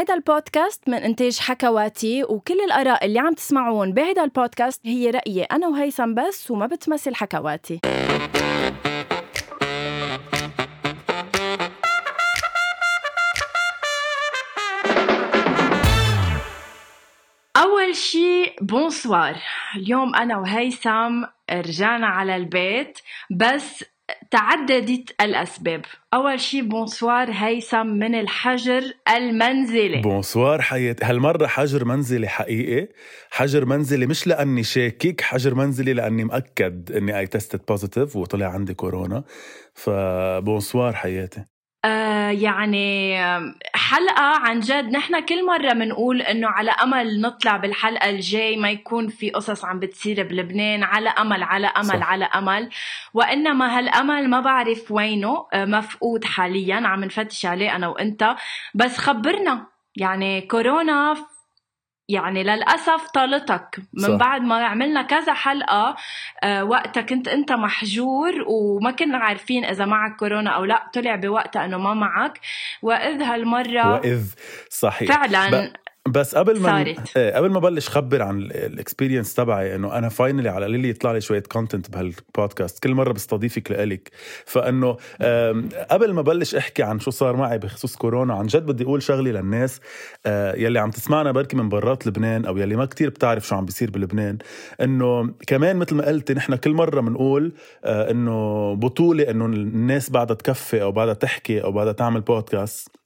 هيدا البودكاست من إنتاج حكواتي وكل الآراء اللي عم تسمعون بهيدا البودكاست هي رأيي أنا وهيثم بس وما بتمثل حكواتي. أول شي بونسوار اليوم أنا وهيثم رجعنا على البيت بس تعددت الأسباب. أول شي bonsoir هيثم من الحجر المنزلي. bonsoir حياتي هالمرة حجر منزلي حقيقي. حجر منزلي مش لأني شاكك حجر منزلي لأني مأكد أني I tested positive وطلع عندي كورونا. ف bonsoir حياتي. آه يعني حلقة عن جد. نحن كل مرة بنقول إنه على أمل نطلع بالحلقة الجاي ما يكون في قصص عم بتصير بلبنان. على أمل على أمل صح. على أمل. وإنما هالأمل ما بعرف وينه آه، مفقود حاليا. عم نفتش عليه أنا وإنت. بس خبرنا يعني كورونا يعني للأسف طالتك من صح. بعد ما عملنا كذا حلقة آه وقتها كنت أنت محجور وما كنا عارفين إذا معك كورونا أو لا. طلع بوقتها أنه ما معك. وإذ هالمرة وإذ صحيح. فعلا بس قبل ما إيه قبل ما بلش خبر عن ال experience تبعي إنه أنا finally على قليل يطلع لي شوية content بهالبودكاست كل مرة بستضيفك لإلك. فإنه قبل ما بلش أحكي عن شو صار معي بخصوص كورونا عن جد بدي أقول شغله للناس. آه، يلي عم تسمعنا بركي من برات لبنان أو يلي ما كتير بتعرف شو عم بيصير بلبنان. إنه كمان مثل ما قلت نحن كل مرة بنقول آه، إنه بطولة إنه الناس بعدها تكفي أو بعدها تحكي أو بعدها تعمل بودكاست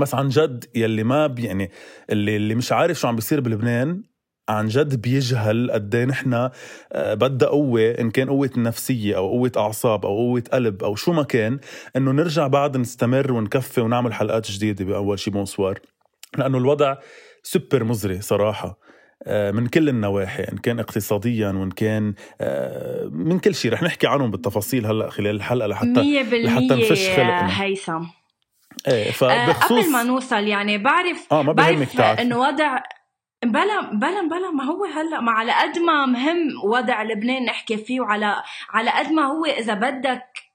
بس عن جد يلي ما يعني اللي اللي مش عارف شو عم بيصير بلبنان عن جد بيجهل قد إيه نحن آه، بدها قوة إن كان قوة النفسيه أو قوة أعصاب أو قوة قلب أو شو ما كان إنه نرجع بعد نستمر ونكفي ونعمل حلقات جديدة بأول شي bonsoir. لأنه الوضع سوبر مزري صراحة آه، من كل النواحي إن كان اقتصاديا وإن كان آه، من كل شيء رح نحكي عنهم بالتفاصيل هلأ خلال الحلقة لحتى لحتى نفش خلقنا. هيثم. إيه فبخصوص قبل ما نوصل يعني بعرف آه ما بهمك تعرف إنه وضع بلا بلا بلا ما هو هلا ما على قد ما مهم وضع لبنان نحكي فيه وعلى على قد ما هو إذا بدك آه،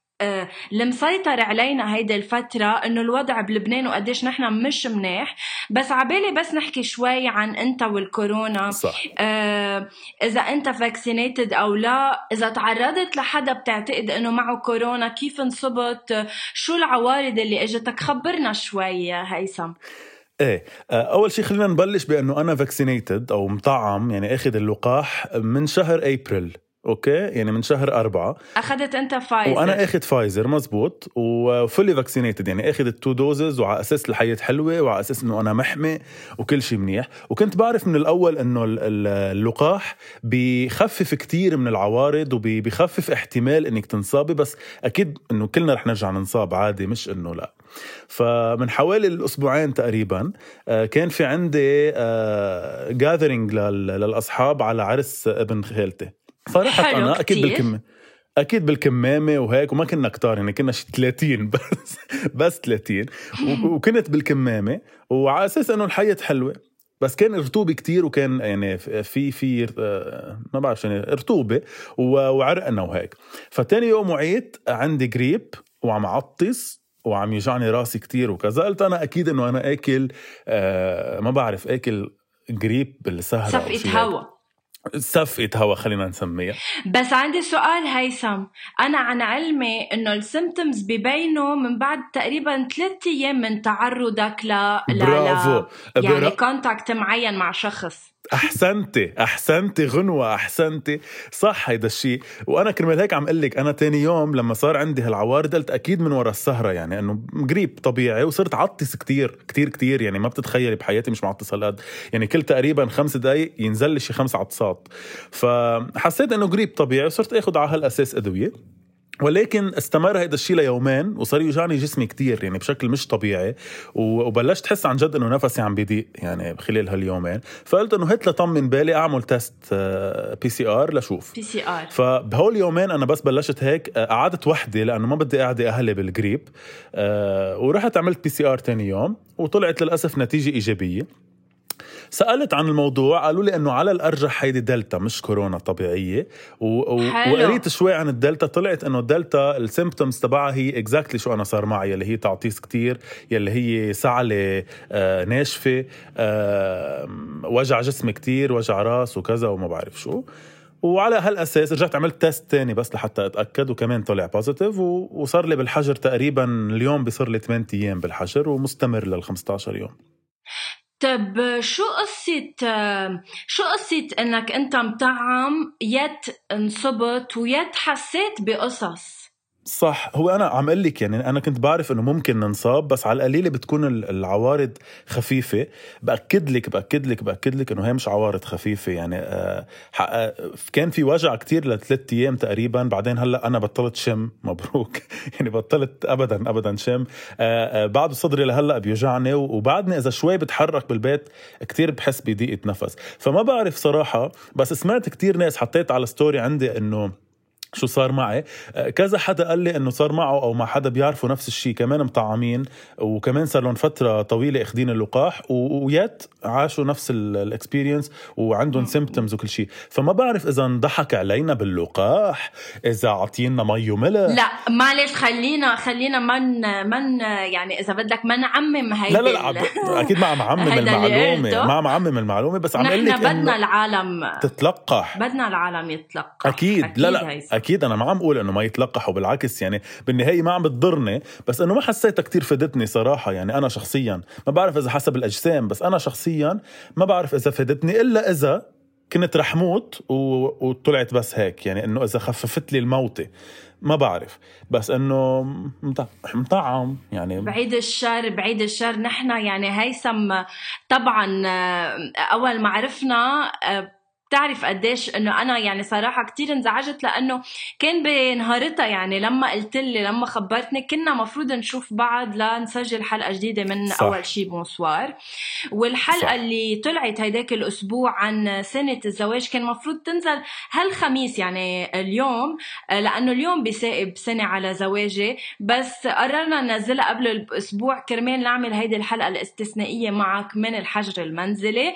المسيطر علينا هيدي الفترة إنه الوضع بلبنان وقديش نحن مش منيح. بس عبالي بس نحكي شوي عن أنت والكورونا. صح. آه إذا أنت فاكسينيتد أو لا إذا تعرضت لحدا بتعتقد إنه معه كورونا كيف انصبت؟ شو العوارض اللي إجتك؟ خبرنا شوي يا هيثم. إيه آه، أول شيء خلينا نبلش بأنه أنا vaccinated أو مطعم يعني أخذ اللقاح من شهر أبريل. okay؟ يعني من شهر أربعة. أخذت أنت فايزر وأنا أخذ فايزر مزبوط. و fully vaccinated يعني اخذ ال two doses وعلى أساس الحياة حلوة وعلى أساس إنه أنا محمي وكل شيء منيح. وكنت بعرف من الأول إنه اللقاح بخفف كتير من العوارض وبخفف احتمال إنك تنصابي. بس أكيد إنه كلنا رح نرجع ننصاب عادي مش إنه لا. فمن حوالي الأسبوعين تقريبا آه، كان في عندي جاذرينج للأصحاب على عرس ابن خالتي. فرحت أنا أكيد بالكمه أكيد بالكمامة وهيك وما كنا كتار يعني كنا شي 30 بس بس 30 وكنت بالكمامة وعلى أساس إنه الحياة حلوة بس كان رطوبة كتير وكان يعني في في آه، ما بعرف يعني رطوبة وعرقنا وهيك. فتاني يوم وعيت عندي جريب وعم عطس وعم يجعني راسي كتير وكذا قلت أنا أكيد إنه أنا آكل آه ما بعرف آكل جريب بالسهرة صفقة هوا. صفقة هوا خلينا نسميها. بس عندي سؤال هيثم. أنا عن علمي إنه ال symptoms ببينوا من بعد تقريبا ثلاثة أيام من تعرضك ل برافو. يعني contact معين مع شخص. أحسنتي أحسنتي غنوة أحسنتي. صح هيدا الشيء وأنا كرمال هيك عم قلك أنا تاني يوم لما صار عندي هالعوارض قلت أكيد من ورا السهرة يعني إنه قريب طبيعي وصرت عطس كتير كتير كتير يعني ما بتتخيلي بحياتي مش معطس هالقد يعني كل تقريبا خمس دقايق ينزل لي شي خمس عطسات. فحسيت إنه قريب طبيعي وصرت اخذ على هالأساس أدوية. ولكن استمر هذا الشيء ليومين وصار يوجعني جسمي كتير يعني بشكل مش طبيعي. وبلشت احس عن جد إنه نفسي عم بيضيق يعني خلال هاليومين. فقلت إنه هات لطمن بالي أعمل تيست PCR لشوف. PCR فبهول اليومين أنا بس بلشت هيك آه، قعدت وحدي لأنه ما بدي اعدي أهلي بالجريب أه ورحت عملت PCR ثاني يوم وطلعت للأسف نتيجة إيجابية. سألت عن الموضوع قالوا لي إنه على الأرجح هيدي دلتا مش كورونا طبيعية. و... و... وقريت شوي عن الدلتا طلعت إنه الدلتا ال symptoms تبعها هي exactly شو أنا صار معي اللي هي تعطيس كتير يلي هي سعلة آه ناشفة آه وجع جسم كتير وجع راس وكذا وما بعرف شو. وعلى هالأساس رجعت عملت test تاني بس لحتى أتأكد وكمان طلع positive وصار لي بالحجر تقريبا اليوم بصير لي 8 أيام بالحجر ومستمر لل 15 يوم. طب شو قصة شو قصة إنك أنت مطعم yet انصبت و yet حسيت بقصص؟ صح. هو أنا عم أقول لك يعني أنا كنت بعرف إنه ممكن ننصاب بس على القليلة بتكون العوارض خفيفة. بأكد لك بأكد لك بأكد لك إنه هي مش عوارض خفيفة يعني. آه, آه، كان في وجع كتير لثلاث أيام تقريبا. بعدين هلأ أنا بطلت شم. مبروك. يعني بطلت ابدا ابدا شم. آه آه بعد صدري لهلأ بيوجعني. وبعدني إذا شوي بتحرك بالبيت كتير بحس بضيقة نفس. فما بعرف صراحة بس سمعت كتير ناس حطيت على ستوري عندي إنه شو صار معي. آه، كذا حدا قال لي إنه صار معه أو مع حدا بيعرفوا نفس الشيء. كمان مطعمين وكمان صار لهم فترة طويلة أخذين اللقاح و yet عاشوا نفس ال experience وعندهم symptoms وكل شيء. فما بعرف إذا انضحك علينا باللقاح إذا عطينا مي وملح. لا معلش خلينا خلينا من من يعني إذا بدك ما نعمم هيدي لا لا لا أكيد ما عم عمم المعلومة. ما عم عمم المعلومة بس عم قلك بدنا العالم. تتلقح. بدنا العالم يتلقح. أكيد, أكيد لا. لا. أكيد أنا ما عم أقول إنه ما يتلقحوا بالعكس يعني بالنهاية ما عم بتضرني بس إنه ما حسيتها كتير فادتني صراحة يعني أنا شخصيا. ما بعرف إذا حسب الأجسام بس أنا شخصيا ما بعرف إذا فادتني إلا إذا كنت رح موت و... وطلعت بس هيك يعني إنه إذا خففت لي الموتة. ما بعرف. بس إنه مطعم يعني. بعيد الشر بعيد الشر. نحن يعني هيثم طبعا أول ما عرفنا آه، بتعرف قديش إنه أنا يعني صراحة كتير انزعجت لأنه كان بنهارتها يعني لما قلت لي لما خبرتني كنا مفروض نشوف بعض لنسجل حلقة جديدة من صح. أول شي بونسوار والحلقة صح. اللي طلعت هيداك الأسبوع عن سنة الزواج كان مفروض تنزل هالخميس يعني اليوم لأنه اليوم بسائب سنه على زواجي بس قررنا ننزلها قبل الأسبوع كرمال نعمل هيدي الحلقة الاستثنائية معك من الحجر المنزلي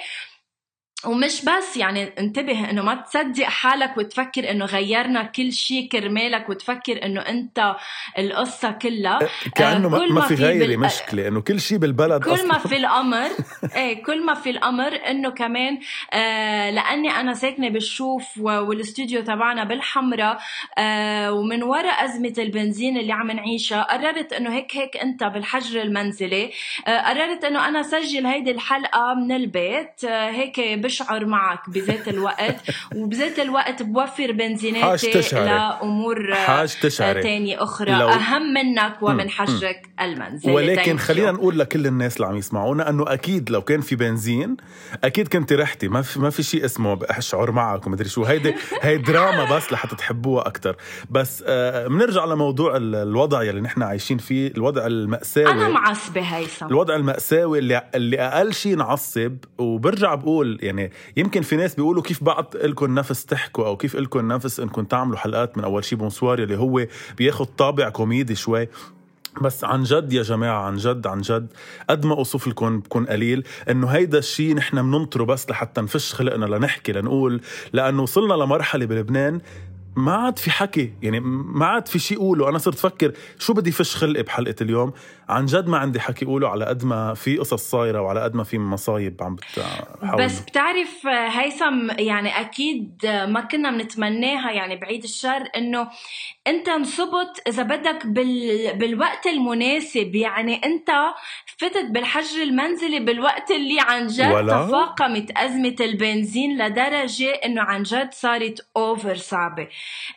ومش بس يعني انتبه إنه ما تصدق حالك وتفكر إنه غيرنا كل شيء كرمالك وتفكر إنه أنت القصة كلها أه، كأنه ما, ما في غيري بال... مشكلة إنه كل شيء بالبلد كل أصلاً. ما في الأمر إيه كل ما في الأمر إنه كمان آه لأني أنا ساكنة بالشوف والاستوديو تبعنا بالحمراء آه ومن وراء أزمة البنزين اللي عم نعيشها قررت إنه هيك هيك أنت بالحجر المنزلي آه قررت إنه أنا سجل هيدي الحلقة من البيت آه هيك بشعر معك بذات الوقت وبذات الوقت بوفر بنزيناتي لأمور حاج تشعري. تانية أخرى. لو... أهم منك ومن حجك المنزل ولكن خلينا نقول لكل الناس اللي عم يسمعونا أنه أكيد لو كان في بنزين أكيد كنت رحتي. ما في ما في شيء اسمه أشعر معك ومدري شو. هيدي هي دراما بس لحتى تحبوها أكثر بس آه بنرجع لموضوع الوضع يلي نحن عايشين فيه الوضع المأساوي. أنا معصبة هيثم الوضع المأساوي اللي اللي أقل شيء نعصب وبرجع بقول يعني يعني يمكن في ناس بيقولوا كيف بعد لكم نفس تحكوا أو كيف لكم نفس انكم تعملوا حلقات من أول شي Bonsoir اللي هو بياخد طابع كوميدي شوي. بس عن جد يا جماعة عن جد عن جد قد ما أوصف لكم بكون قليل إنه هيدا الشيء نحن بننطره بس لحتى نفش خلقنا لنحكي لنقول. لأنه وصلنا لمرحلة بلبنان ما عاد في حكي يعني ما عاد في شيء اقوله أنا صرت أفكر شو بدي فش خلقي بحلقة اليوم؟ عن جد ما عندي حكي أقوله على قد ما في قصص صايرة وعلى قد ما في مصايب عم بتحاول بس بتعرف هيثم يعني أكيد ما كنا بنتمناها يعني بعيد الشر إنه أنت انصبت إذا بدك بال... بالوقت المناسب. يعني أنت فتت بالحجر المنزلي بالوقت اللي عن جد ولا. تفاقمت أزمة البنزين لدرجة إنه عن جد صارت اوفر صعبة.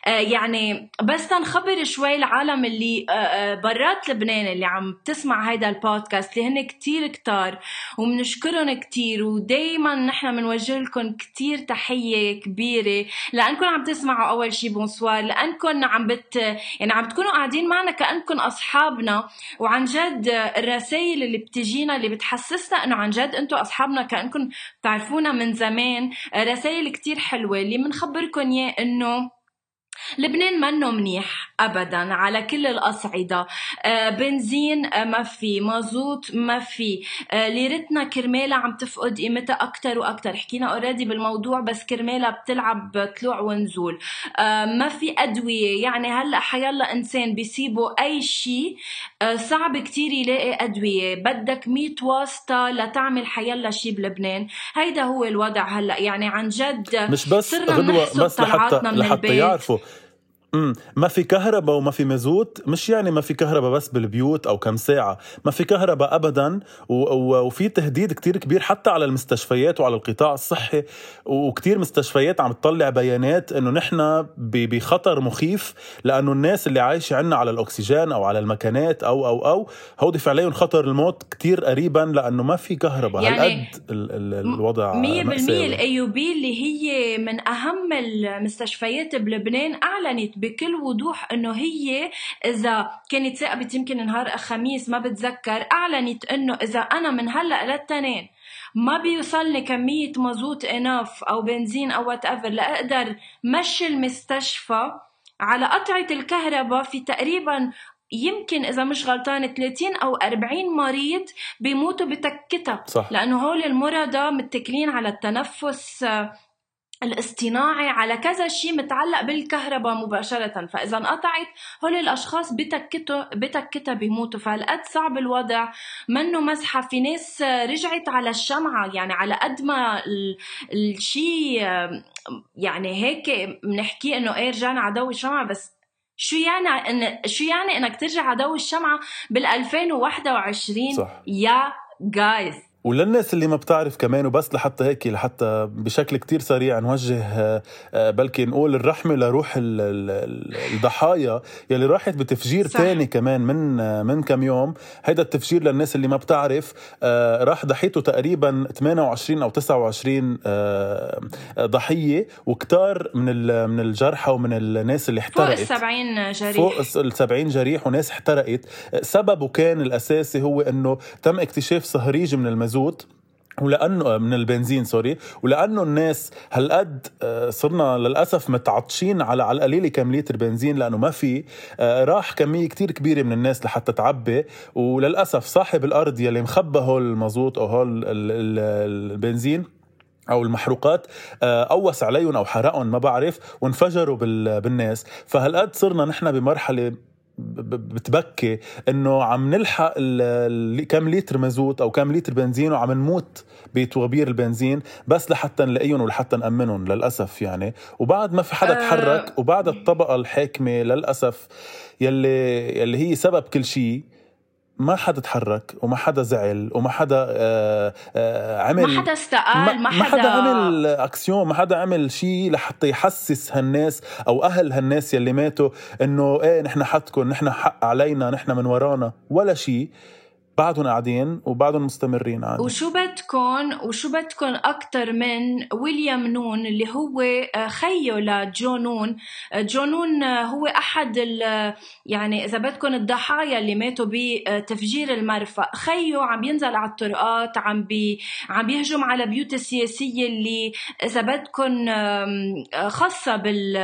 آه يعني بس تنخبر شوي العالم اللي آه, آه، برات لبنان اللي عم تسمع هيدا البودكاست اللي هن كتير كتار وبنشكرهم كتير ودايما نحن بنوجه لكم كتير تحية كبيرة. لانكم عم تسمعوا أول شي بونسوار لانكم عم بت يعني عم تكونوا قاعدين معنا كانكم أصحابنا. وعن جد الرسائل اللي بتجينا اللي بتحسسنا إنه عن جد أنتم أصحابنا كانكم بتعرفونا من زمان رسائل كتير حلوة. اللي بنخبركم إياه إنه لبنان منه منيح ابدا على كل الأصعدة. آه، بنزين آه، ما في. مازوت ما في. آه، ليرتنا كرمالها عم تفقد قيمتها أكثر وأكثر حكينا اوريدي بالموضوع بس كرمالها بتلعب طلوع ونزول. ما في أدوية. يعني هلأ حيلا إنسان بيسيبه أي شيء صعب كتير يلاقي أدوية. بدك 100 واسطة لتعمل حيلا شيء بلبنان. هيدا هو الوضع هلأ. يعني عن جد مش بس غدوة بس لحتى لحتى يعرفوا. امم ما في كهرباء وما في مازوت مش يعني ما في كهرباء بس بالبيوت أو كم ساعة. ما في كهرباء ابدا وفي تهديد كتير كبير حتى على المستشفيات وعلى القطاع الصحي وكتير مستشفيات عم تطلع بيانات إنه نحن بخطر مخيف لأنه الناس اللي عايشة عنا على الأكسجين أو على المكانات أو أو أو هودي فعليا خطر الموت كتير قريبا لأنه ما في كهرباء. يعني هالقد الوضع 100% ال AUB اللي هي من أهم المستشفيات بلبنان أعلنت بكل وضوح إنه هي إذا كانت ثاقبت يمكن نهار خميس ما بتذكر أعلنت إنه إذا أنا من هلأ للتنين ما بيوصلني كمية مازوت enough أو بنزين أو whatever لأقدر مشي المستشفى على قطعة الكهرباء في تقريبا يمكن إذا مش غلطان 30 أو 40 مريض بيموتوا بتكتها صح. لأنه هول المرضى متكلين على التنفس الاصطناعي على كذا شيء متعلق بالكهرباء مباشرة. فإذا انقطعت هول الأشخاص بتكتوا بتكتها بيموتوا. فهالقد صعب الوضع. منه مزحة في ناس رجعت على الشمعة. يعني على قد ما الشيء يعني هيك بنحكي إنه إيه رجعنا على ضوء الشمعة. بس شو يعني إن شو يعني إنك ترجع على ضوء الشمعة بال 2021 صح. يا جايز وللناس اللي ما بتعرف كمان وبس لحتى هيك لحتى بشكل كتير سريع نوجه آه، بلكي نقول الرحمة لروح الضحايا يلي راحت بتفجير صح. تاني كمان من آه، من كم يوم. هيدا التفجير للناس اللي ما بتعرف آه، راح ضحيته تقريبا 28 أو 29 ضحية وكتار من من الجرحى ومن الناس اللي احترقت فوق ال 70 جريح. فوق ال 70 جريح وناس احترقت. سببه كان الأساسي هو إنه تم اكتشاف صهريج من المز المازوت ولأنه من البنزين سوري. ولأنه الناس هالقد آه، صرنا للأسف متعطشين على على القليله كم لتر بنزين لأنه ما في آه، راح كمية كتير كبيرة من الناس لحتى تعبي. وللأسف صاحب الأرض يلي مخبى هول المازوت أو هول البنزين أو المحروقات آه، قوس عليهم أو حرقهم ما بعرف وانفجروا بالناس. فهالقد صرنا نحن بمرحلة بتبكي إنه عم نلحق كم لتر مازوت أو كم لتر بنزين وعم نموت بطوابير البنزين بس لحتى نلاقيهم ولحتى نأمنهم للأسف يعني وبعد ما في حدا آه. تحرك وبعد الطبقة الحاكمة للأسف يلي يلي هي سبب كل شيء ما حدا تحرك وما حدا زعل وما حدا آه آه عمل ما حدا استقال ما, ما حدا, عمل أكسيون ما حدا عمل شيء لحتى يحسس هالناس أو أهل هالناس يلي ماتوا إنه إيه نحن حدكم نحن حق علينا نحن من ورانا ولا شيء بعدهم قاعدين وبعدهم مستمرين عادي. وشو بدكم وشو بدكم أكثر من ويليام نون اللي هو آه، خيه لجونون آه، جو نون آه، هو أحد يعني إذا بدكم الضحايا اللي ماتوا بتفجير المرفأ خيه عم ينزل على الطرقات عم بي عم بيهجم على بيوت السياسية اللي إذا بدكم خاصة بال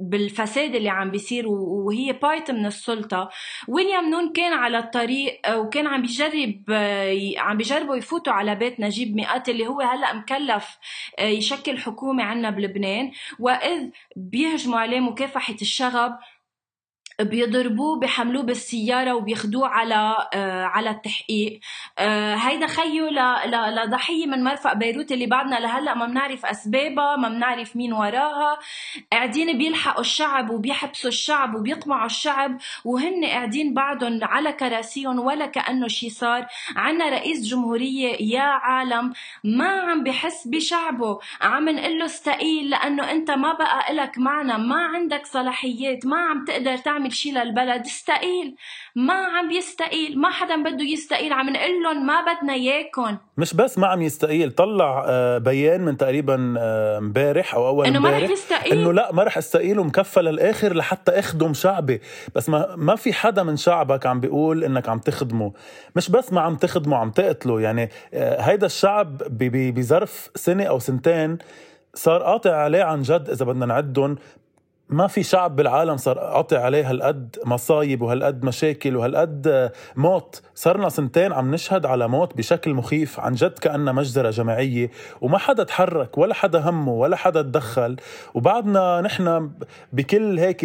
بالفساد اللي عم بيصير وهي part من السلطة. ويليام نون كان على الطريق آه، وكان عم بيجرب آه، عم بيجربوا يفوتوا على بيت نجيب ميقاتي اللي هو هلأ مكلف آه، يشكل حكومة عنا بلبنان. وإذ بيهجموا عليه مكافحة الشغب بيضربوه بحملوه بالسيارة وبياخدوه على آه على التحقيق. آه هيدا خيو لضحية من مرفق بيروت اللي بعدنا لهلأ. ما بنعرف أسبابها ما بنعرف مين وراها. قاعدين بيلحقوا الشعب وبيحبسوا الشعب وبيقمعوا الشعب وهن قاعدين بعدهم على كراسيهم ولا كأنه شي صار. عنا رئيس جمهورية يا عالم ما عم بحس بشعبه. عم نقول له استقيل لأنه أنت ما بقى إلك معنا ما عندك صلاحيات ما عم تقدر تعمل يعمل شيء للبلد. استقيل. ما عم بيستقيل ما حدا بده يستقيل. عم نقول لهم ما بدنا إياكم. مش بس ما عم يستقيل طلع آه، بيان من تقريبا آه، امبارح أو أول إنه ما رح يستقيل. إنه لا ما رح استقيل ومكفى للآخر لحتى اخدم شعبي. بس ما ما في حدا من شعبك عم بيقول إنك عم تخدمه. مش بس ما عم تخدمه عم تقتله. يعني آه، هيدا الشعب بظرف سنة أو سنتين صار قاطع عليه عن جد إذا بدنا نعدهم ما في شعب بالعالم صار قاطع عليه هالقد مصايب وهالقد مشاكل وهالقد موت. صرنا سنتين عم نشهد على موت بشكل مخيف عن جد كأنها مجزرة جماعية وما حدا تحرك ولا حدا همه ولا حدا تدخل. وبعدنا نحن بكل هيك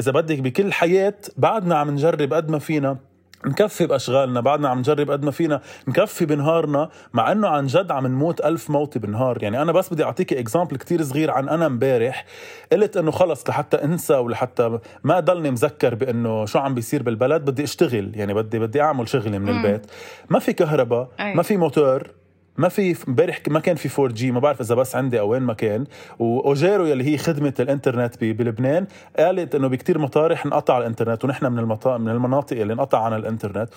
إذا بدك بكل حياة بعدنا عم نجرب قد ما فينا. نكفي بأشغالنا بعدنا عم نجرب قد ما فينا. نكفي بنهارنا مع إنه عن جد عم نموت ألف موتة بالنهار يعني أنا بس بدي اعطيك example كتير صغير عن أنا امبارح. قلت إنه خلص لحتى أنسى ولحتى ما ضلني مذكر بإنه شو عم بيصير بالبلد بدي أشتغل. يعني بدي بدي أعمل شغلي من البيت. ما في كهرباء ما في موتور. ما في امبارح ما كان في 4 G ما بعرف إذا بس عندي أو وين ما كان. وأوجيرو يلي هي خدمة الإنترنت بلبنان قالت إنه بكتير مطارح انقطع الإنترنت ونحن من من المناطق اللي انقطع عن الإنترنت.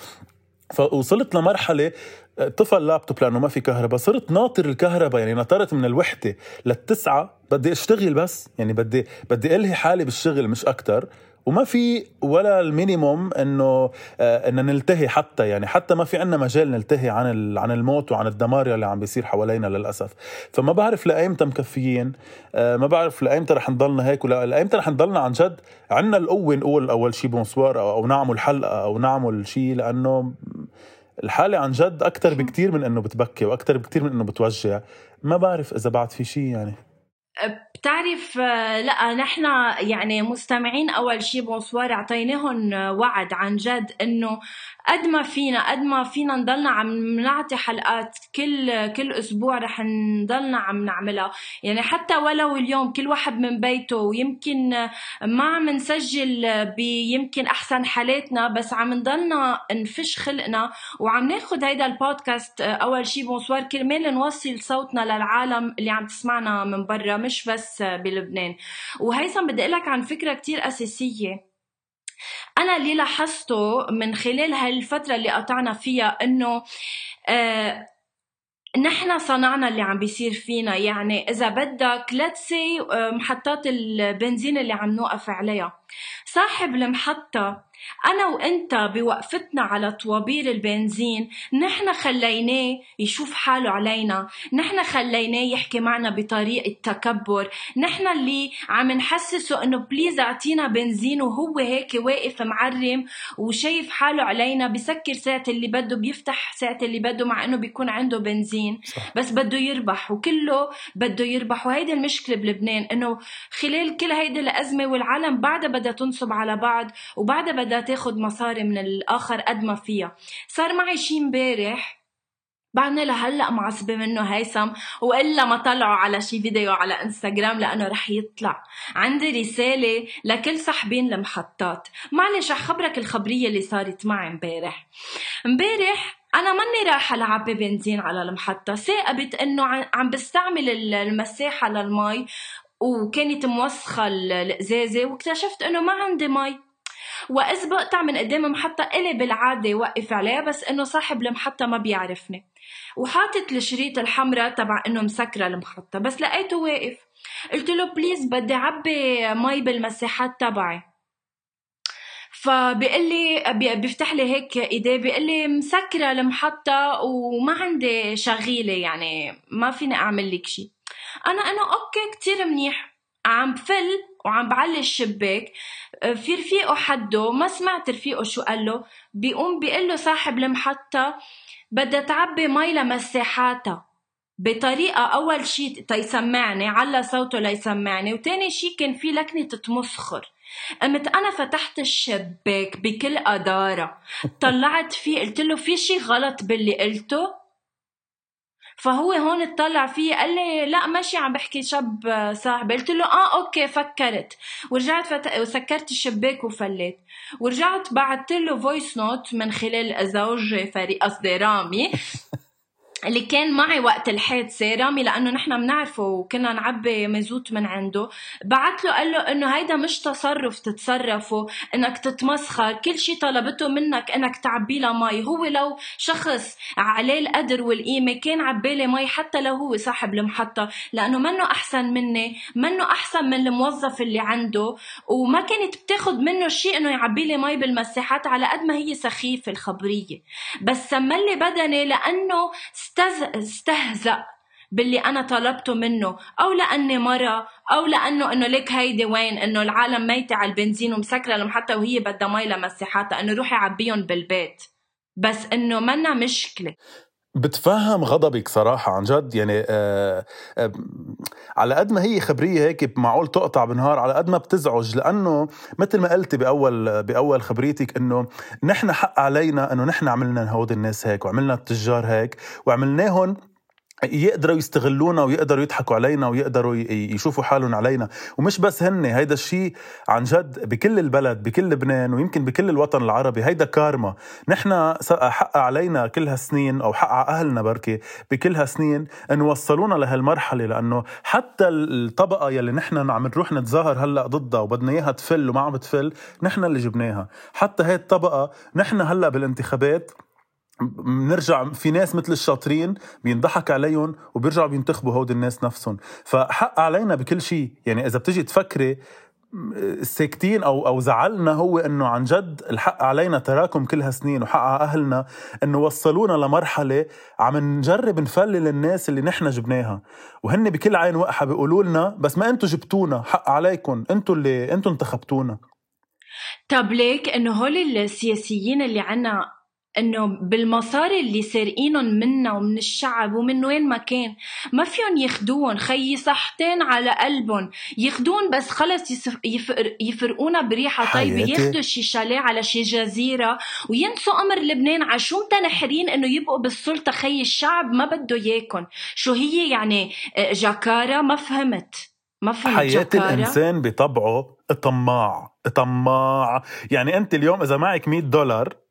فوصلت لمرحلة طفل لابتوب لأنه ما في كهرباء صرت ناطر الكهرباء يعني نطرت من الوحدة للتسعة بدي أشتغل بس يعني بدي بدي ألهي حالي بالشغل مش أكتر. وما في ولا ال minimum إنه آه انه نلتهي حتى يعني حتى ما في عنا مجال نلتهي عن عن الموت وعن الدمار اللي عم بيصير حوالينا للأسف. فما بعرف لأيمتى مكفيين آه ما بعرف لأيمتى رح نضلنا هيك ولا لأيمتى رح نضلنا عن جد. عنا القوة نقول أول شيء بونسوار أو, أو نعمل حلقة أو نعمل شيء لأنه الحالة عن جد أكثر بكتير من إنه بتبكي وأكثر بكتير من إنه بتوجع. ما بعرف إذا بعد في شيء يعني. بتعرف لا نحن يعني مستمعين أول شيء Bonsoir اعطيناهم وعد عن جد إنه قد ما فينا قد ما فينا نضلنا عم نعطي حلقات كل كل أسبوع رح نضلنا عم نعملها. يعني حتى ولو اليوم كل واحد من بيته ويمكن ما عم نسجل بيمكن أحسن حالاتنا بس عم نضلنا نفش خلقنا وعم ناخذ هيدا البودكاست. أول شيء Bonsoir كرمال نوصل صوتنا للعالم اللي عم تسمعنا من برا مش بس بلبنان. وهيثم بدي أقول لك عن فكرة كتير أساسية. أنا اللي لاحظته من خلال هالفترة اللي قطعنا فيها إنه آه نحن صنعنا اللي عم بيصير فينا. يعني إذا بدك لتسي آه، محطات البنزين اللي عم نوقف عليها. صاحب المحطة أنا وأنت بوقفتنا على طوابير البنزين نحن خليناه يشوف حاله علينا نحن خليناه يحكي معنا بطريقة تكبر نحن اللي عم نحسسه أنه بليز أعطينا بنزين وهو هيك واقف معرم وشايف حاله علينا بسكر ساعة اللي بده بيفتح ساعة اللي بده مع أنه بيكون عنده بنزين صح. بس بده يربح وكله بده يربح وهيدي المشكلة بلبنان أنه خلال كل هيدي الأزمة والعالم بعدها بدها تنصب على بعض وبعدها بدها تاخد مصاري من الآخر قد ما فيها. صار معي شي امبارح بعدني لهلأ معصبة منه هيثم وإلا ما طلعوا على شي فيديو على إنستغرام لأنه رح يطلع. عندي رسالة لكل صاحبين المحطات. معلش رح خبرك الخبرية اللي صارت معي امبارح. امبارح أنا ماني رايحة لعبي بنزين على المحطة. ثاقبت إنه عم بستعمل المساحة للمي وكانت موسخة الإزازة واكتشفت إنه ما عندي مي. وإذ بقطع من قدام محطة إلي بالعادة وقف عليها بس إنه صاحب المحطة ما بيعرفني. وحاطط الشريط الحمراء تبع إنه مسكرة المحطة بس لقيته واقف. قلت له please بدي عبي مي بالمساحات تبعي. فبيقول لي بيفتح لي هيك إيديه بيقول لي مسكرة المحطة وما عندي شغيلة يعني ما فيني أعمل لك شيء أنا أنا أوكي كتير منيح. عم فل وعم بعلي الشباك. في رفيقه حده ما سمعت رفيقه شو قال له. بيقوم بيقول له صاحب المحطة بدها تعبي مي لمساحاتها. بطريقة أول شي تيسمعني على صوته ليسمعني. وتاني شي كان في لكنة تمسخر قمت أنا فتحت الشباك بكل قدارة طلعت فيه قلت له في شي غلط باللي قلته؟ فهو هون اطلع فيه قال لي لا ماشي عم بحكي شاب صاحبي. قلت له آه أوكي فكرت. ورجعت فت... وسكرت الشباك وفليت. ورجعت بعثت له voice note من خلال زوج فريق قصدي رامي اللي كان معي وقت الحادثة رامي لأنه نحن بنعرفه وكنا نعبي مازوت من عنده. بعت له قال له إنه هيدا مش تصرف تتصرفه إنك تتمسخر كل شي طلبته منك إنك تعبي له مي. هو لو شخص عليه القدر والقيمة كان عبالي مي حتى لو هو صاحب المحطة لأنه منه أحسن مني منه أحسن من الموظف اللي عنده وما كانت بتاخد منه شيء إنه يعبي لي مي بالمساحات على قد ما هي سخيفة الخبرية. بس سملي بدني لأنه استهزأ باللي أنا طلبته منه أو لأني مرة أو لأنه إنه ليك هيدي وين إنه العالم ميتة على البنزين ومسكرة لهم حتى وهي بدها مي لمسحاتها إنه روحي عبيهم بالبيت. بس إنه منا مشكلة. بتفهم غضبك صراحة عن جد. يعني آه آه على قد ما هي خبرية هيك معقول تقطع بنهار على قد ما بتزعج. لأنه مثل ما قلتي بأول بأول خبريتك إنه نحن حق علينا إنه نحن عملنا هود الناس هيك وعملنا التجار هيك وعملناهم يقدروا يستغلونا ويقدروا يضحكوا علينا ويقدروا يشوفوا حالهم علينا. ومش بس هن هيدا الشيء عن جد بكل البلد بكل لبنان ويمكن بكل الوطن العربي هيدا كارما. نحن حق علينا كل هالسنين أو حق على أهلنا بركي بكل هالسنين انه وصلونا لهالمرحلة لأنه حتى الطبقة يلي نحن عم نروح نتظاهر هلأ ضدها وبدنا إياها تفل وما عم بتفل نحن اللي جبناها. حتى هي الطبقة نحن هلأ بالانتخابات بنرجع في ناس مثل الشاطرين بينضحك عليهم وبيرجعوا بينتخبوا هود الناس نفسهم. فحق علينا بكل شيء يعني إذا بتجي تفكري ساكتين أو أو زعلنا هو إنه عن جد الحق علينا تراكم كل هالسنين وحق على أهلنا إنه وصلونا لمرحلة عم نجرب نفلل الناس اللي نحن جبناها. وهن بكل عين وقحة بيقولوا لنا بس ما أنتم جبتونا حق عليكم. أنتم اللي أنتم انتخبتونا. طب ليك إنه هول السياسيين اللي عنا إنه بالمصاري اللي سارقينهم منا ومن الشعب ومن وين ما كان ما فيهم ياخدوهم خيي صحتين على قلبهم. ياخدون بس خلص يفر يفرقونا بريحة. طيبة ياخدوا شي شاليه على شي جزيرة وينسوا أمر لبنان. على شو متنحرين إنه يبقوا بالسلطة خي الشعب ما بده إياكم شو هي يعني؟ آه، جاكارة ما فهمت. ما فهمت حياة جاكارة. الإنسان بطبعه طماع طماع. يعني أنت اليوم إذا معك 100 دولار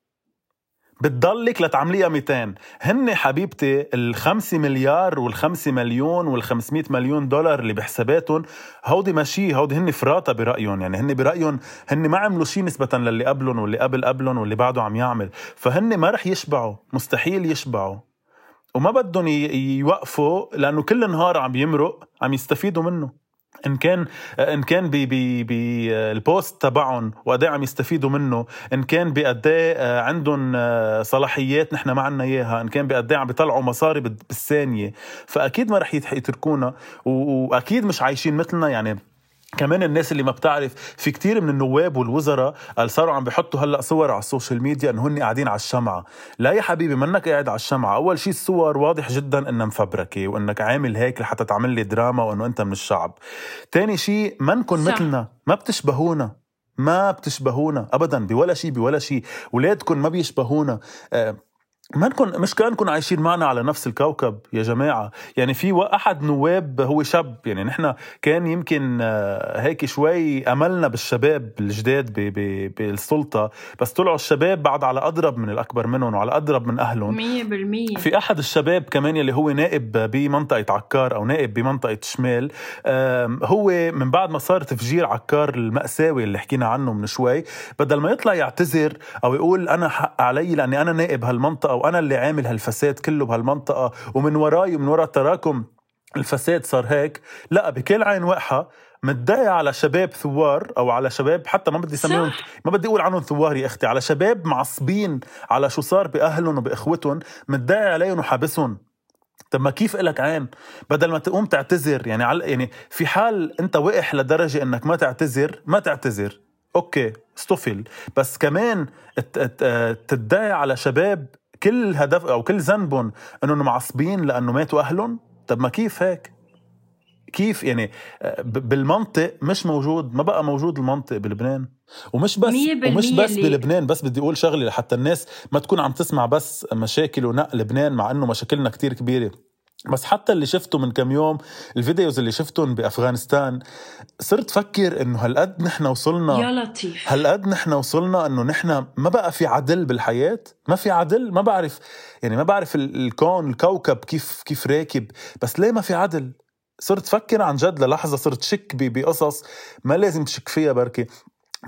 بتضلك لتعمليها 200 هن حبيبتي الخمسة مليار والخمسة مليون والخمسمائة مليون دولار اللي بحساباتهم هودي ماشي هودي هن فراطة برأيهم. يعني هن برأيهم هن ما عملوا شيء نسبة للي قبلهم واللي قبل قبلهم واللي بعده عم يعمل. فهن ما رح يشبعوا مستحيل يشبعوا. وما بدهم يوقفوا لأنه كل نهار عم يمرق عم يستفيدوا منه. إن كان إن كان بالبوست تبعهم وقد عم يستفيدوا منه إن كان بقد آه، عندهم آه، صلاحيات نحن ما عنا إياها إن كان بقد عم بيطلعوا مصاري بالثانية فأكيد ما رح يتركونا وأكيد مش عايشين مثلنا يعني كمان الناس اللي ما بتعرف في كتير من النواب والوزراء صاروا عم بيحطوا هلأ صور على ال social media إنه هن قاعدين على الشمعة. لا يا حبيبي منك قاعد على الشمعة. أول شيء الصور واضح جدا إنها مفبركة وإنك عامل هيك لحتى تعمل لي دراما وإنه أنت من الشعب. تاني شيء منكم مثلنا. ما بتشبهونا. ما بتشبهونا. ابدا بولا شيء بولا شيء اولادكم ما بيشبهونا. أه ما نكون مش كانكم عايشين معنا على نفس الكوكب يا جماعة. يعني في أحد نواب هو شاب. يعني نحن كان يمكن آه، هيك شوي أملنا بالشباب الجداد بالسلطة. بس طلعوا الشباب بعد على أضرب من الأكبر منهم وعلى أضرب من أهلهم. مية بالمية. في أحد الشباب كمان يلي هو نائب بمنطقة عكار أو نائب بمنطقة شمال هو من بعد ما صار تفجير عكار المأساوي اللي حكينا عنه من شوي بدل ما يطلع يعتذر أو يقول أنا حق علي لأني أنا نائب وأنا اللي عامل هالفساد كله بهالمنطقة ومن وراي ومن وراء تراكم الفساد صار هيك. لا بكل عين وقحه متضايق على شباب ثوار أو على شباب حتى ما بدي أسميهم ما بدي أقول عنهم ثوار يا أختي على شباب معصبين على شو صار بأهلهم وبإخوتهم متضايق عليهم وحابسهم. طب ما كيف إلك عين؟ بدل ما تقوم تعتذر يعني على يعني في حال أنت وقح لدرجة إنك ما تعتذر ما تعتذر. أوكي استفل. بس كمان تتضايق على شباب كل هدف أو كل ذنبهم إنهم معصبين لأنه ماتوا أهلهم؟ طب ما كيف هيك؟ كيف يعني بالمنطق مش موجود ما بقى موجود المنطق بلبنان. ومش بس ومش بس بلبنان بس بدي أقول شغله لحتى الناس ما تكون عم تسمع بس مشاكل ونق لبنان مع إنه مشاكلنا كتير كبيرة. بس حتى اللي شفته من كم يوم الفيديوز اللي شفتهم بأفغانستان صرت فكر إنه هالقد نحن وصلنا يا لطيف. هالقد نحن وصلنا إنه نحن ما بقى في عدل بالحياة ما في عدل ما بعرف يعني ما بعرف الكون الكوكب كيف كيف راكب بس ليه ما في عدل؟ صرت فكر عن جد للحظة صرت شك بقصص ما لازم تشك فيها بركي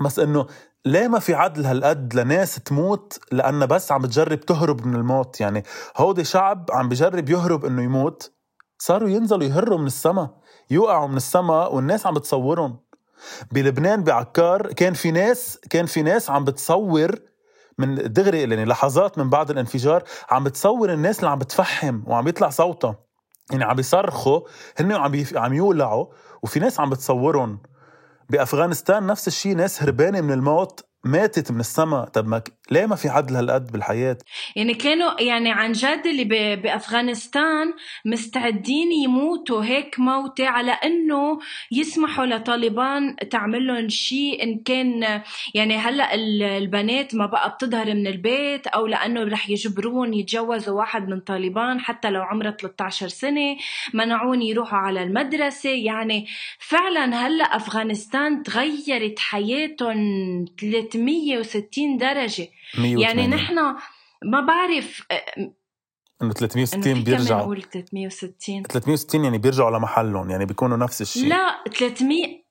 بس إنه ليه ما في عدل هالقد لناس تموت؟ لأنها بس عم بتجرب تهرب من الموت. يعني هودي شعب عم بجرب يهرب إنه يموت. صاروا ينزلوا يهروا من السما. يوقعوا من السما والناس عم بتصورهم. بلبنان بعكار كان في ناس كان في ناس عم بتصور من دغري يعني لحظات من بعد الانفجار عم بتصور الناس اللي عم بتفحم وعم يطلع صوتها يعني عم بيصرخوا هن عم عم يولعوا وفي ناس عم بتصورهم. بأفغانستان نفس الشيء ناس هربانة من الموت. ماتت من السماء طب ما ليه ما في عدل هالقد بالحياة؟ يعني كانوا يعني عن جد اللي بأفغانستان مستعدين يموتوا هيك موتة على إنه يسمحوا لطالبان تعمل لهم شيء إن كان يعني هلأ البنات ما بقى بتظهر من البيت أو لأنه رح يجبرون يتجوزوا واحد من طالبان حتى لو عمره 13 سنة منعون يروحوا على المدرسة. يعني فعلا هلأ أفغانستان تغيرت حياتهم 360 درجة. يعني نحن ما بعرف إنه 360 بيرجعوا نقول 360 360 يعني بيرجعوا لمحلهم يعني بيكونوا نفس الشيء. لا 300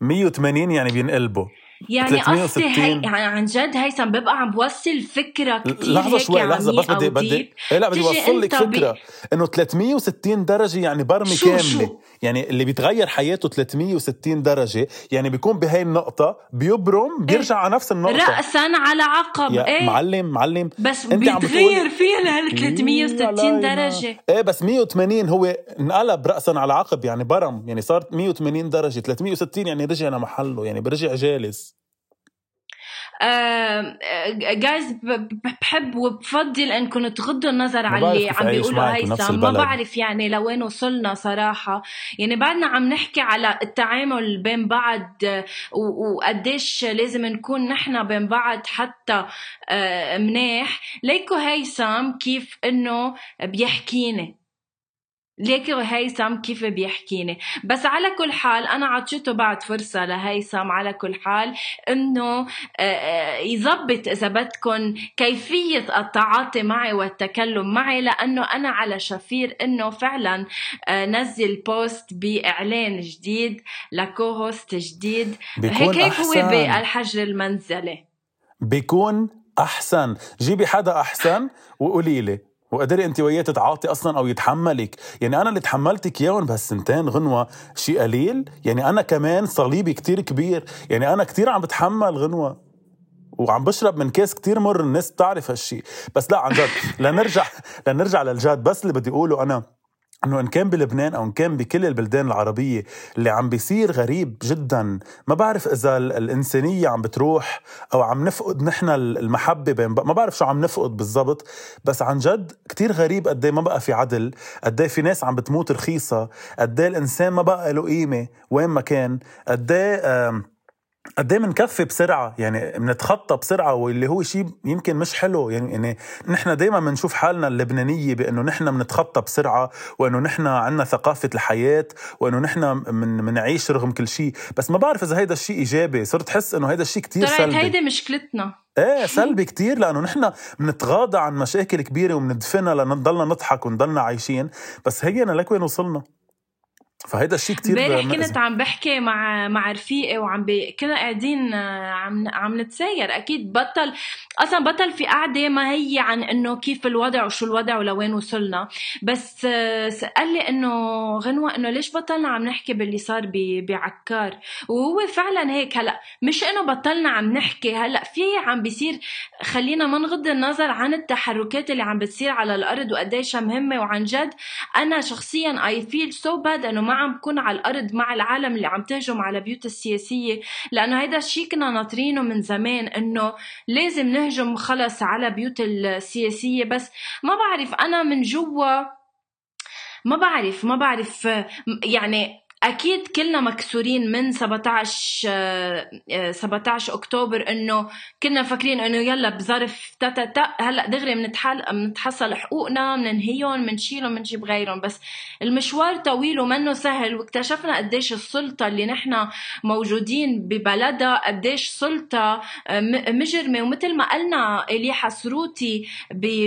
180 يعني بينقلبوا. يعني قصدي هي يعني عن جد هيثم ببقى عم بوصل فكرة كثير لحظة شوي لحظة بس بدي بدي إيه لا بدي أوصل لك فكره بي... إنه 360 درجة يعني برمه شو كاملة. شو؟ يعني اللي بيتغير حياته 360 درجة يعني بيكون بهي النقطة بيبرم بيرجع إيه؟ على نفس النقطة. راسا على عقب إيه. معلم معلم. بس بيتغير فيها لهال 360 درجة. إيه بس 180 هو انقلب راسا على عقب يعني برم. يعني صار 180 درجة 360 يعني رجع لمحله يعني برجع جالس. جايز بحب وبفضل انكم تغضوا النظر على اللي عم بيقولوا هيثم ما بعرف يعني لوين وصلنا صراحة. يعني بعدنا عم نحكي على التعامل بين بعض وقديش لازم نكون نحن بين بعض حتى آه، منيح. ليكو هيثم كيف إنه بيحكيني. ليك هيثم كيف بيحكيني؟ بس على كل حال أنا عطيته بعد فرصة لهيثم على كل حال إنه آه، آه، يظبط إذا بدكم كيفية التعاطي معي والتكلم معي لأنه أنا على شفير إنه فعلا آه، نزل post بإعلان جديد ل co-host جديد. هيك هيك هو بالحجر المنزلي. بيكون أحسن. جيبي حدا أحسن وقولي لي. وقدري انت وياه تتعاطي أصلا أو يتحملك. يعني أنا اللي تحملتك اياهم بهالسنتين غنوة شيء قليل. يعني أنا كمان صليبي كتير كبير. يعني أنا كتير عم بتحمل غنوة. وعم بشرب من كاس كتير مر. الناس بتعرف هالشي. بس لا عن جد. لنرجع لنرجع للجاد. بس اللي بدي أقوله أنا إنه إن كان بلبنان أو إن كان بكل البلدان العربية اللي عم بيصير غريب جدا ما بعرف إذا الإنسانية عم بتروح أو عم نفقد نحن المحبة بين ما بعرف شو عم نفقد بالضبط بس عن جد كتير غريب قد إيه ما بقى في عدل قد إيه في ناس عم بتموت رخيصة قد الإنسان ما بقى له قيمة وين ما كان قد قد إيه بنكفي بسرعة؟ يعني بنتخطى بسرعة واللي هو شيء يمكن مش حلو. يعني يعني نحن دائما بنشوف حالنا اللبنانية بأنه نحن بنتخطى بسرعة وأنه نحن عندنا ثقافة الحياة وأنه نحن من بنعيش رغم كل شيء. بس ما بعرف إذا هيدا الشيء إيجابي. صرت احس إنه هيدا الشيء كتير سلبي. هيدي مشكلتنا. إيه سلبي كتير لأنه نحن بنتغاضى عن مشاكل كبيرة وبندفنها لنضلنا نضحك ونضلنا عايشين. بس هينا لك وصلنا؟ فهيدا الشيء كتير امبارح كنت عم بحكي مع مع رفيقي وعم بي... كنا قاعدين آه، عم عم نتساير. أكيد بطل أصلا بطل في قعدة ما هي عن إنه كيف الوضع وشو الوضع ولوين وصلنا. بس آه، قال لي إنه غنوة إنه ليش بطلنا عم نحكي باللي صار بعكار؟ وهو فعلا هيك. هلأ مش إنه بطلنا عم نحكي. هلأ في عم بيصير خلينا ما نغض النظر عن التحركات اللي عم بتصير على الأرض وقديش مهمة وعن جد. أنا شخصيا I feel so bad إنه ما عم بكون على الأرض مع العالم اللي عم تهجم على بيوت السياسية. لأنه هيدا الشيء كنا ناطرينه من زمان إنه لازم نهجم خلص على بيوت السياسية. بس ما بعرف أنا من جوا ما بعرف ما بعرف يعني أكيد كلنا مكسورين من 17 17 أكتوبر إنه كنا فاكرين إنه يلا بظرف تا تا تا هلأ دغري بنتحل بنتحصل حقوقنا بننهيهم بنشيلهم بنجيب غيرهم بس المشوار طويل ومنه سهل واكتشفنا قديش السلطة اللي نحن موجودين ببلدها قديش سلطة مجرمة ومثل ما قلنا الي حسروتي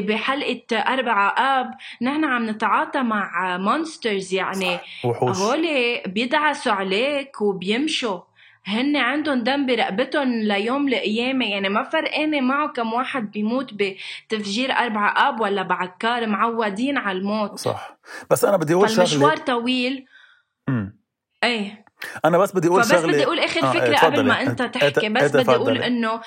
بحلقة أربعة أب نحن عم نتعاطى مع monsters يعني هولي بيدعسوا عليك وبيمشوا. هن عندهم دم برقبتهم ليوم القيامة يعني ما فرقانة معه كم واحد بيموت بتفجير أربعة آب ولا بعكار متعودين على الموت. صح. بس أنا بدي أقول شغلة. المشوار طويل. امم إيه. أنا بس بدي أقول فبس شغلة. بدي أقول آخر آه فكرة قبل ما أنت تحكي. بس بدي أقول إنه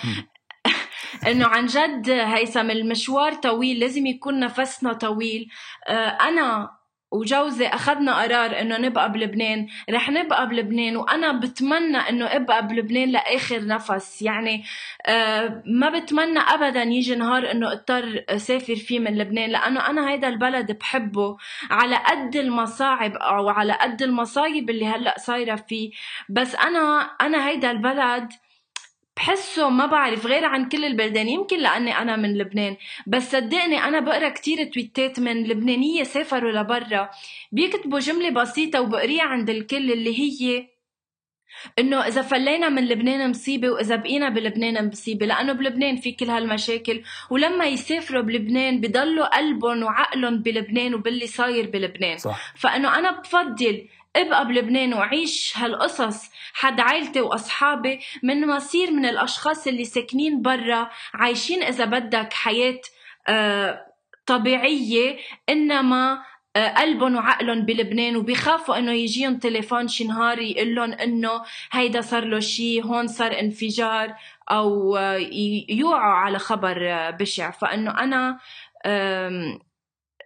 إنه عن جد هيثم المشوار طويل لازم يكون نفسنا طويل. آه، أنا وجوزي أخذنا قرار إنه نبقى بلبنان. رح نبقى بلبنان وأنا بتمنى إنه أبقى بلبنان لآخر نفس. يعني آه ما بتمنى ابدا يجي نهار إنه أضطر أسافر فيه من لبنان لأنه أنا هيدا البلد بحبه على قد المصاعب أو على قد المصايب اللي هلأ صايرة فيه. بس أنا أنا هيدا البلد بحسه ما بعرف غير عن كل البلدان يمكن لأني أنا من لبنان. بس صدقني أنا بقرأ كتير تويتات من لبنانية سافروا لبرا. بيكتبوا جملة بسيطة وبقريها عند الكل اللي هي إنه إذا فلينا من لبنان مصيبة وإذا بقينا بلبنان مصيبة لأنه بلبنان في كل هالمشاكل. ولما يسافروا بلبنان بضلوا قلبهم وعقلهم بلبنان وباللي صاير بلبنان. صح. فإنه أنا بفضل ابقى بلبنان وعيش هالقصص حد عائلتي واصحابي من مصير من الأشخاص اللي ساكنين برا عايشين إذا بدك حياة آه طبيعية إنما آه، قلبهم وعقلهم بلبنان وبيخافوا إنه يجيهم تليفون شي نهار يقول لهم إنه هيدا صار له شي هون صار انفجار أو آه، يوعوا على خبر بشع. فإنه أنا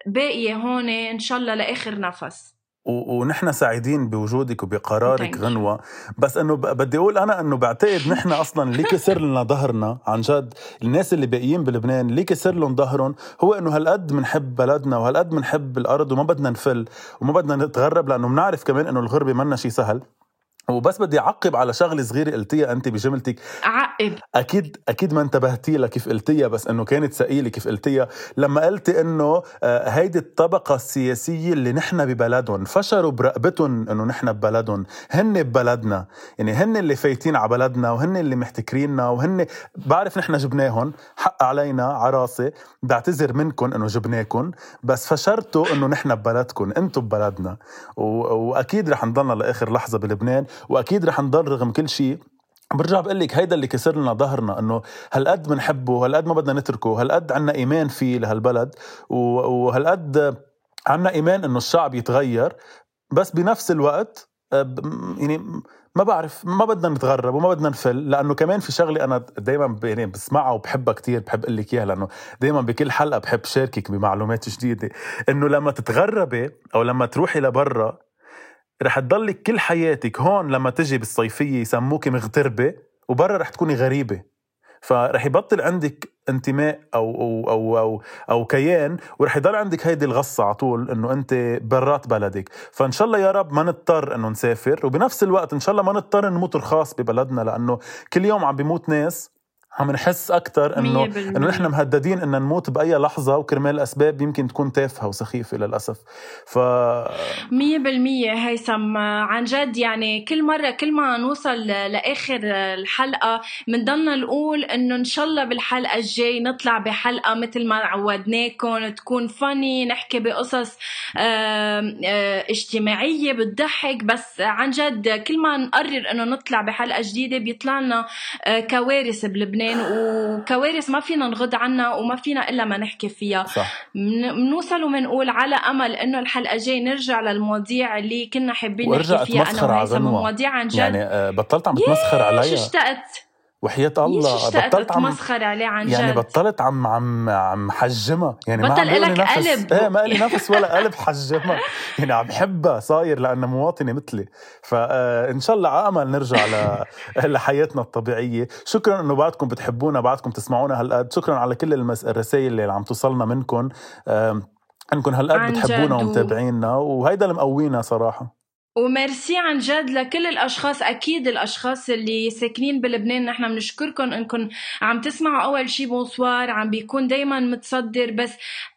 باقية هون إن شاء الله لآخر نفس. ونحن سعيدين بوجودك وبقرارك غنوة. بس إنه بدي أقول أنا إنه بعتقد نحن أصلا اللي كسر لنا ظهرنا عن جد الناس اللي باقيين بلبنان اللي كسر لهم ظهرهم هو إنه هالقد بنحب بلدنا وهالقد بنحب الأرض وما بدنا نفل وما بدنا نتغرب لأنه بنعرف كمان إنه الغربة منا شيء سهل. وبس بدي أعقب على شغلة صغيرة قلتيها أنت بجملتك. عقب أكيد أكيد ما انتبهتي لها كيف قلتيها بس إنه كانت ثقيلة كيف قلتيها. لما قلتي إنه آه، هيدي الطبقة السياسية اللي نحن ببلدهم فشروا برقبتهم إنه نحن ببلدهم. هن ببلدنا. يعني هن اللي فايتين على بلدنا وهن اللي محتكريننا وهن بعرف نحن جبناهم. حق علينا عراسه بعتذر منكم إنه جبناكم بس فشرتوا إنه نحن ببلدكم. أنتم ببلدنا. و... وأكيد رح نضلنا لآخر لحظة بلبنان. وأكيد رح نضل رغم كل شيء. برجع بقول لك هيدا اللي كسر لنا ظهرنا إنه هالقد بنحبه هالقد ما بدنا نتركه هالقد عنا إيمان فيه لهالبلد وهالقد عنا إيمان إنه الشعب يتغير. بس بنفس الوقت آه، يعني ما بعرف ما بدنا نتغرب وما بدنا نفل لأنه كمان في شغلة أنا دائما يعني بسمعها وبحبها كتير بحب أقول لك إياها لأنه دائما بكل حلقة بحب شاركك بمعلومات جديدة. إنه لما تتغربي أو لما تروحي لبرا رح تضلك كل حياتك هون لما تجي بالصيفية يسموك مغتربة وبرا رح تكوني غريبة. فرح يبطل عندك انتماء أو أو أو أو, أو كيان ورح يضل عندك هيدي الغصة على طول إنه أنت برات بلدك. فإن شاء الله يا رب ما نضطر إنه نسافر وبنفس الوقت إن شاء الله ما نضطر نموت رخاص ببلدنا لأنه كل يوم عم بيموت ناس عم نحس أكثر إنه إنه نحن مهددين إن نموت بأي لحظة وكرمال اسباب يمكن تكون تافهة وسخيفة للاسف ف 100% هيثم. عن جد يعني كل مرة كل ما نوصل لآخر الحلقة بنضلنا نقول إنه إن شاء الله بالحلقة الجاي نطلع بحلقة مثل ما عودناكم تكون فاني نحكي بقصص اجتماعية بتضحك. بس عن جد كل ما نقرر إنه نطلع بحلقة جديدة بيطلع لنا آه، كوارث بلبنان لبنان وكوارث ما فينا نغض عنها وما فينا إلا ما نحكي فيها. صح. بنوصل وبنقول على أمل إنه الحلقة الجاي نرجع للمواضيع اللي كنا حابين نحكي فيها. أنا وهيثم مواضيع عن جد. يعني آه، بطلت عم بتمسخر عليا. اشتقت وحياة الله بطلت عم مسخر عليه عن يعني جد. يعني بطلت عم عم عم حجمها. يعني بطل ما لك قلب. إيه ما لي نفس ولا قلب حجمها. يعني عم حبها صاير لأنها مواطنة مثلي. فان آه، شاء الله على أمل نرجع ل... لحياتنا الطبيعية. شكرا إنه بعدكم بتحبونا بعدكم تسمعونا هالقد. شكرا على كل المس... الرسائل اللي عم توصلنا منكم انكم هالقد بتحبونا ومتابعينا وهيدا اللي مقوينا صراحة. وميرسي عن جد لكل الأشخاص أكيد الأشخاص اللي ساكنين بلبنان نحن بنشكركم إنكم عم تسمعوا أول شي بونسوار عم بيكون دايما متصدر. بس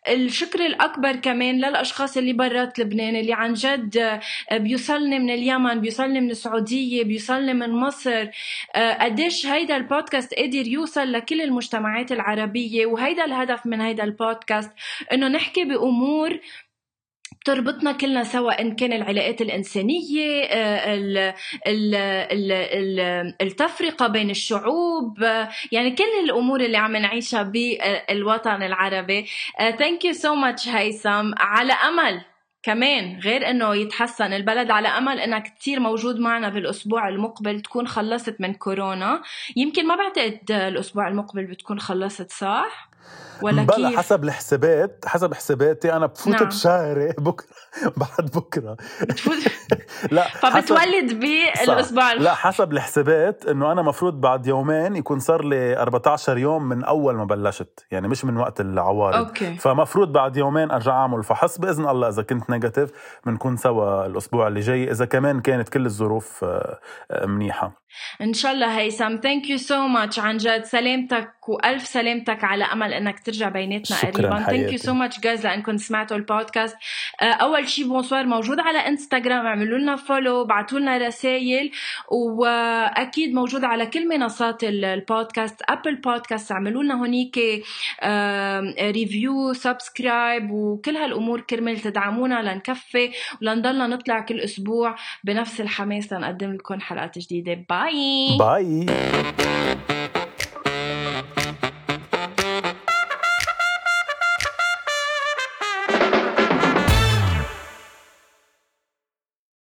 الشكر الأكبر كمان للأشخاص اللي برات لبنان اللي عن جد بيوصلني من اليمن بيوصلني من السعودية بيوصلني من مصر. قديش هيدا البودكاست قادر يوصل لكل المجتمعات العربية وهيدا الهدف من هيدا البودكاست إنه نحكي بأمور بتربطنا كلنا سوا إن كان العلاقات الإنسانية آه، التفرقة بين الشعوب يعني كل الأمور اللي عم نعيشها بالوطن العربي. thank you so much هيثم على أمل كمان غير إنه يتحسن البلد على أمل إنك كثير موجود معنا بالأسبوع المقبل تكون خلصت من كورونا. يمكن ما بعتقد الأسبوع المقبل بتكون خلصت صح؟ ولا بلا كيف؟ حسب الحسابات حسب حساباتي أنا بفوت نعم. بشهري. بكرة بعد بكرة. لا فبتولد بالأسبوع. لا حسب الحسابات إنه أنا مفروض بعد يومين يكون صار لي 14 يوم من أول ما بلشت يعني مش من وقت العوارض. okay. فمفروض بعد يومين أرجع أعمل. فحص باذن الله إذا كنت negative بنكون سوا الأسبوع اللي جاي إذا كمان كانت كل الظروف آه، منيحة. إن شاء الله هيثم. thank you so much عن جد سلامتك وألف سلامتك على أمل إنك ترجع بيناتنا شكراً قريبا. thank. you so much guys لأنكم سمعتوا البودكاست. آه، أول شي بونسوار موجود على انستغرام اعملوا لنا follow ابعتوا لنا رسائل. وأكيد موجود على كل منصات ال- ال podcast. Apple Podcast اعملوا لنا هونيك review subscribe وكل هالأمور كرمال تدعمونا لنكفي ولنضلنا نطلع كل أسبوع بنفس الحماس لنقدم لكم حلقات جديدة. bye bye